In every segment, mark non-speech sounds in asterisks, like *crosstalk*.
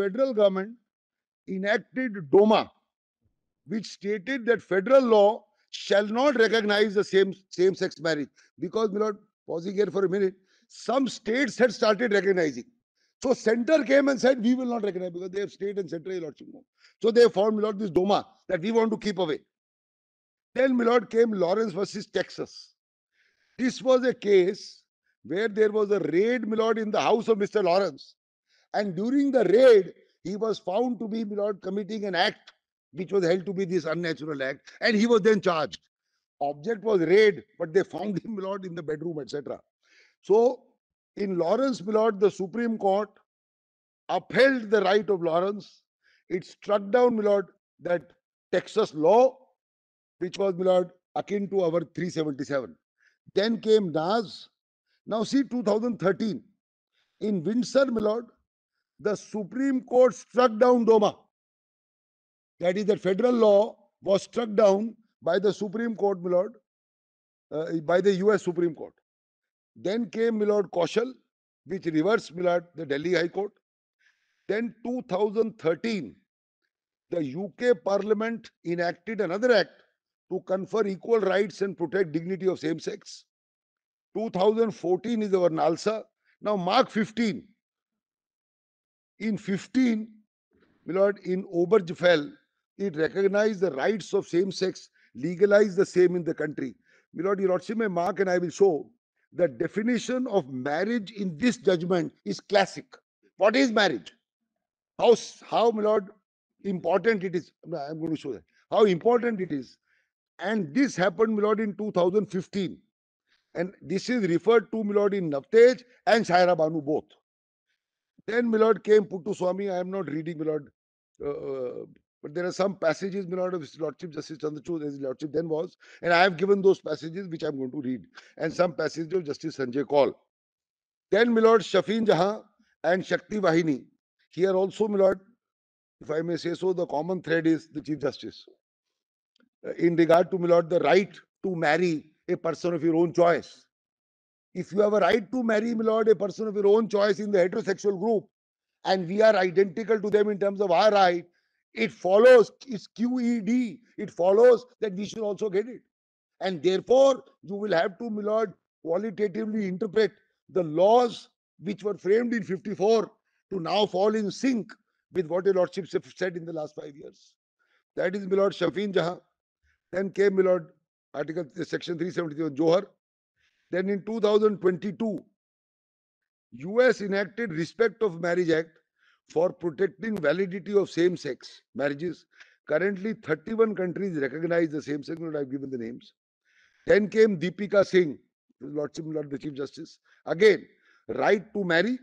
Federal government enacted DOMA, which stated that federal law shall not recognize the same same-sex marriage. Because, my lord, pausing here for a minute, some states had started recognizing. So center came and said, we will not recognize because they have state and central lordship. So they formed, this DOMA that we want to keep away. Then, my lord, came Lawrence versus Texas. This was a case where there was a raid, my lord, in the house of Mr. Lawrence and during the raid, he was found to be, Lord, committing an act which was held to be this unnatural act, and he was then charged. Object was raid, but they found him, Lord, in the bedroom, etc. So, in Lawrence, Lord, the Supreme Court upheld the right of Lawrence. It struck down, Lord, that Texas law, which was, Lord, akin to our 377. Then came Naz. Now see 2013. In Windsor, Lord, the Supreme Court struck down DOMA. That is, that federal law was struck down by the Supreme Court, my lord, uh, by the US Supreme Court. Then came, my lord, Kaushal, which reversed, my lord, the Delhi High Court. Then 2013, the UK Parliament enacted another act to confer equal rights and protect dignity of same sex. 2014 is our NALSA. Now mark 15. In 15, my lord, in Obergefell, it recognized the rights of same sex, legalized the same in the country. My lord, your lordship may mark and I will show the definition of marriage in this judgment is classic. What is marriage? How, how my lord, important it is. I'm going to show that. How important it is. And this happened, my lord, in 2015. And this is referred to, my lord, in Navtej and Saira Banu both. Then Milord came Puttaswamy. I am not reading Milord, uh, uh, but there are some passages Milord of His Lordship Justice Chandrachud, His Lordship then was, and I have given those passages which I am going to read, and some passages of Justice Sanjay Kaul. Then Milord Shafin Jahan and Shakti Vahini. Here also, Milord, if I may say so, the common thread is the Chief Justice. Uh, in regard to Milord, the right to marry a person of your own choice if you have a right to marry, my lord, a person of your own choice in the heterosexual group, and we are identical to them in terms of our right, it follows, it's QED, it follows that we should also get it. And therefore, you will have to, my lord, qualitatively interpret the laws which were framed in 54 to now fall in sync with what your lordships have said in the last five years. That is, my lord, Shafin Jahan. Then came, my lord, Article Section 373 Johar. Then in 2022, US enacted Respect of Marriage Act for protecting validity of same-sex marriages. Currently, 31 countries recognize the same-sex, I've given the names. Then came Deepika Singh, Lordship, Lord the Chief Justice. Again, right to marry,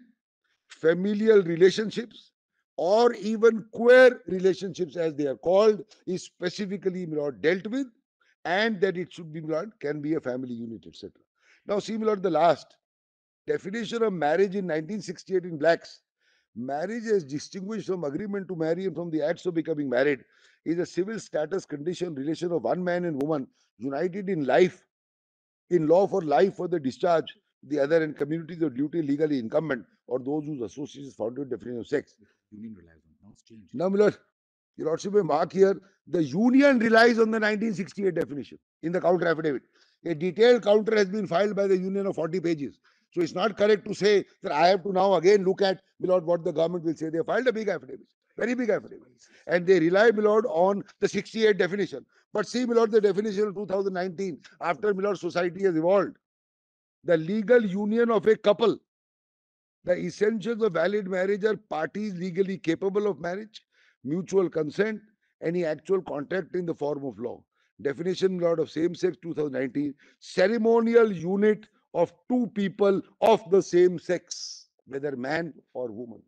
familial relationships, or even queer relationships as they are called, is specifically dealt with, and that it should be Lord, can be a family unit, etc. Now, similar to the last definition of marriage in 1968 in Black's. Marriage is distinguished from agreement to marry and from the acts of becoming married is a civil status condition relation of one man and woman united in life, in law for life for the discharge, the other and communities of duty legally incumbent or those whose association is founded definition of sex. Union relies on. Now it's changed. Now, Miller, your Lordship may mark here, the union relies on the 1968 definition in the counter affidavit. A detailed counter has been filed by the union of 40 pages. So it's not correct to say that I have to now again look at, Milord, what the government will say. They filed a big affidavit, very big affidavit. And they rely, Milord, on the 68 definition. But see, Milord, the definition of 2019, after Milord society has evolved, the legal union of a couple, the essentials of valid marriage are parties legally capable of marriage, mutual consent, any actual contract in the form of law definition lot of same sex 2019 ceremonial unit of two people of the same sex whether man or woman.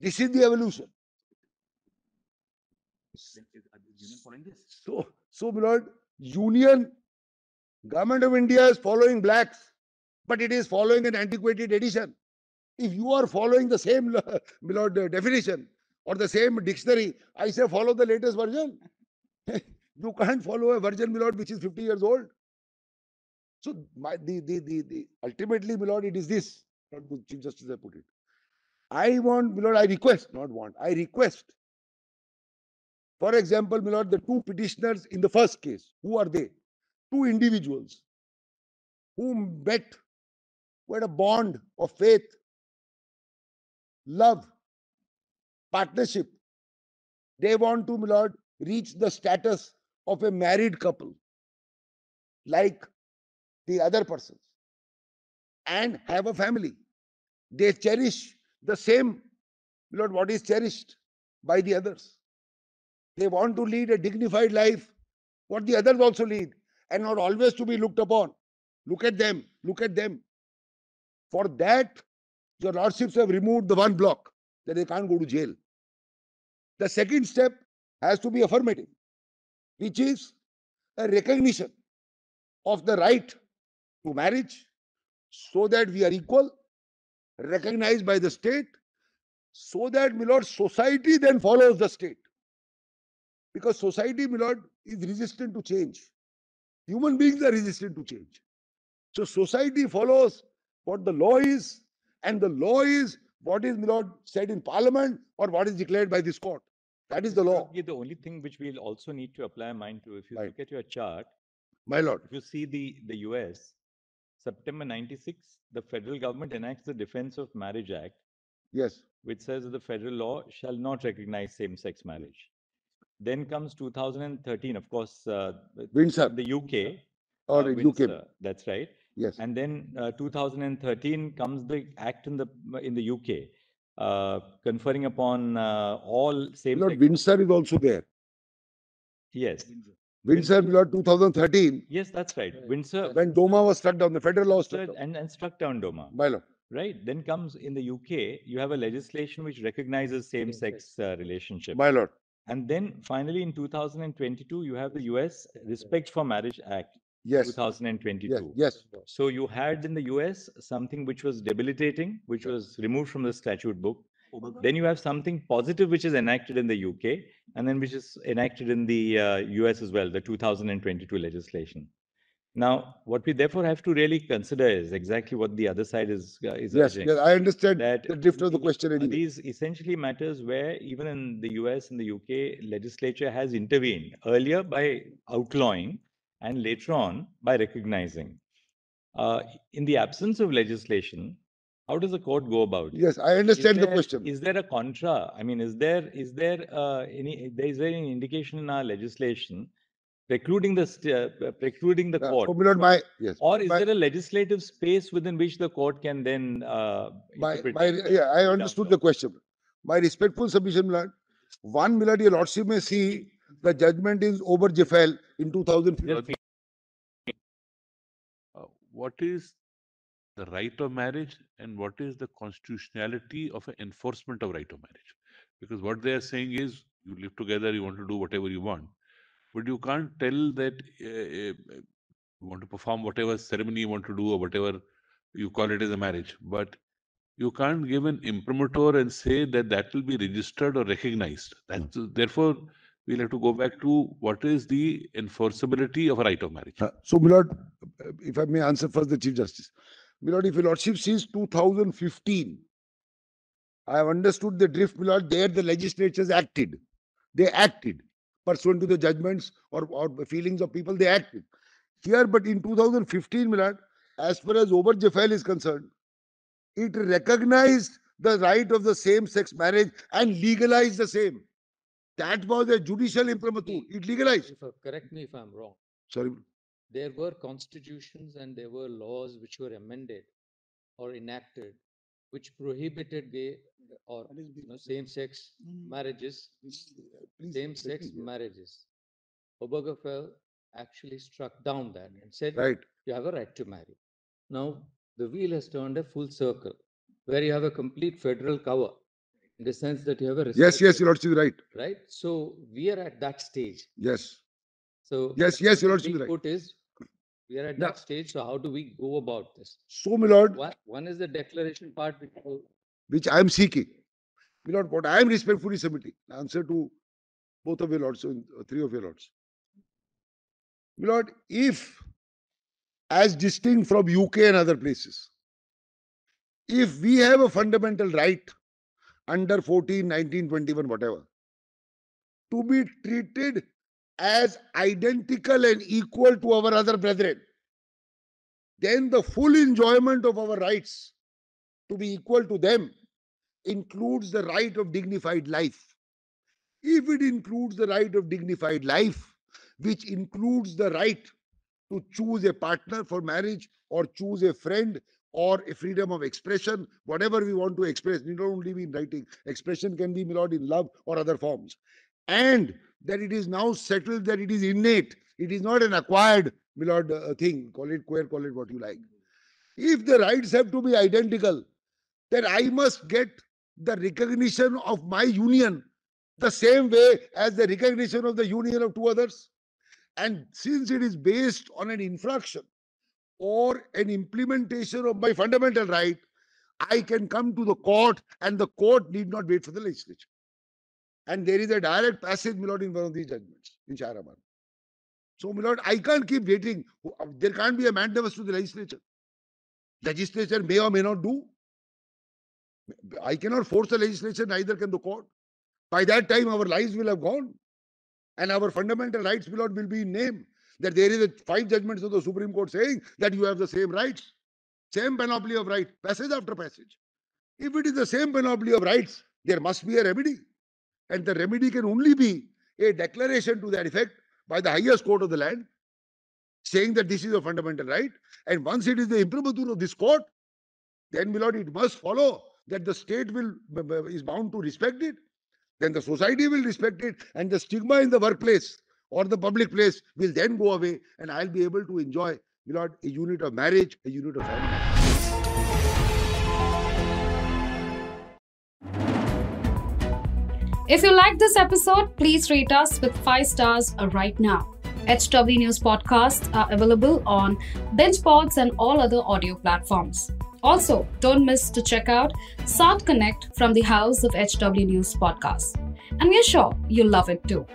This is the evolution. So, so, lord, union, government of India is following Black's, but it is following an antiquated edition. If you are following the same, *laughs* lord, definition or the same dictionary, I say follow the latest version. You can't follow a virgin, my lord, which is 50 years old. So, my, the, the, the, the, ultimately, my lord, it is this, not Chief Justice I put it. I want, my lord, I request, not want, I request for example, my lord, the two petitioners in the first case, who are they? Two individuals who met, who had a bond of faith, love, partnership. They want to, my lord, reach the status of a married couple, like the other persons, and have a family. They cherish the same, lord, what is cherished by the others. They want to lead a dignified life, what the others also lead, and not always to be looked upon. Look at them, look at them. For that, your lordships have removed the one block that they can't go to jail. The second step has to be affirmative, which is a recognition of the right to marriage so that we are equal, recognized by the state, so that, my lord, society then follows the state because society, my lord, is resistant to change. Human beings are resistant to change. So society follows what the law is, and the law is what is, my lord, said in parliament or what is declared by this court. That is the law, the only thing which we'll also need to apply mind to, if you Right. look at your chart, my lord. if you see the, the US, September 96, the federal government enacts the Defense of Marriage Act, Yes, which says the federal law shall not recognize same-sex marriage. Then comes 2013, of course, uh, Windsor the UK. or uh, in UK. That's right. Yes, And then uh, 2013 comes the act in the in the UK, uh, conferring upon uh, all my same. lord, Windsor is also there. Yes, Windsor, my lord, 2013, yes, that's right. Windsor when Doma was struck down, the federal law was struck down. and, and struck down Doma. My lord, Right. Then comes in the UK, you have a legislation which recognizes same-sex uh, relationship. my lord. And then finally, in 2022, you have the US Respect for Marriage Act, Yes, 2022. yes, yes. So you had in the US something which was debilitating, which was removed from the statute book. Then you have something positive which is enacted in the UK, and then which is enacted in the uh, US as well, the 2022 legislation. Now, what we therefore have to really consider is exactly what the other side is uh, is Yes, urging. yes, I understand that the drift of the the- question anyway. These essentially matters where even in the US and the UK, legislature has intervened earlier by outlawing and later on by recognizing. Uh, in the absence of legislation, how does the court go about it? Yes, I understand the question. Is there a contra? I mean, is there is there uh, any there is there any indication in our legislation precluding the uh, precluding the Uh, court, oh, my yes. or is my- there a legislative space within which the court can then uh, My, interpret my, yeah, I understood the question. My respectful submission, lord. One, my lord, your lordship may see the judgment is Obergefell in two thousand fifteen. uh, what is the right of marriage and what is the constitutionality of an enforcement of right of marriage? Because what they are saying is you live together you want to do whatever you want. But you can't tell that uh, you want to perform whatever ceremony you want to do or whatever you call it as a marriage. But you can't give an imprimatur and say that that will be registered or recognized. That's therefore we'll have to go back to what is the enforceability of a right of marriage Uh, So, my lord, uh, if I may answer first the Chief Justice. My lord, if your lordship since two thousand fifteen, I have understood the drift, my lord, there the legislatures acted. They acted pursuant to the judgments or, or feelings of people, they acted. Here, but in two thousand fifteen, my lord, as far as Obergefell is concerned, it recognized the right of the same-sex marriage and legalized the same. That was a judicial imprimatur. It legalized. If, uh, correct me if I'm wrong, Sorry. there were constitutions and there were laws which were amended or enacted which prohibited gay or you know, same-sex marriages, same-sex marriages. Obergefell actually struck down that and said, Right. you have a right to marry. Now, the wheel has turned a full circle. where you have a complete federal cover in the sense that you have a Yes, yes, your lordship is right. right? So we are at that stage. Yes. So Yes, yes, your lordship is right. put is we are at that stage. So how do we go about this? So, my lord, One, one is the declaration part, which which I am seeking. My lord, what I am respectfully submitting, answer to both of your lords, uh, three of your lords. My lord, if as distinct from UK and other places, if we have a fundamental right under 14, 19, 21, whatever, to be treated as identical and equal to our other brethren, then the full enjoyment of our rights to be equal to them includes the right of dignified life. If it includes the right of dignified life, which includes the right to choose a partner for marriage or choose a friend or a freedom of expression, whatever we want to express, need not only be in writing, expression can be, my in love or other forms. And that it is now settled that it is innate, it is not an acquired, my lord, uh, thing, call it queer, call it what you like. If the rights have to be identical, then I must get the recognition of my union the same way as the recognition of the union of two others. And since it is based on an infraction or an implementation of my fundamental right, I can come to the court and the court need not wait for the legislature. And there is a direct passage, my lord, in one of these judgments in Shahraman. So, my lord, I can't keep waiting. There can't be a mandamus to the legislature. Legislature may or may not do. I cannot force the legislature, neither can the court. By that time, our lives will have gone. And our fundamental rights not will be in name. That there is a five judgments of the Supreme Court saying that you have the same rights, same panoply of rights, passage after passage. If it is the same panoply of rights, there must be a remedy. And the remedy can only be a declaration to that effect by the highest court of the land, saying that this is a fundamental right. And once it is the imprimatur of this court, then, my lord, it must follow that the state will b- b- is bound to respect it. Then the society will respect it, and the stigma in the workplace or the public place will then go away, and I'll be able to enjoy, my lord, a unit of marriage, a unit of family. If you like this episode, please rate us with 5 stars right now. HW News podcasts are available on BenchPods and all other audio platforms. Also, don't miss to check out Sound Connect from the House of HW News podcast. And we're sure you'll love it too.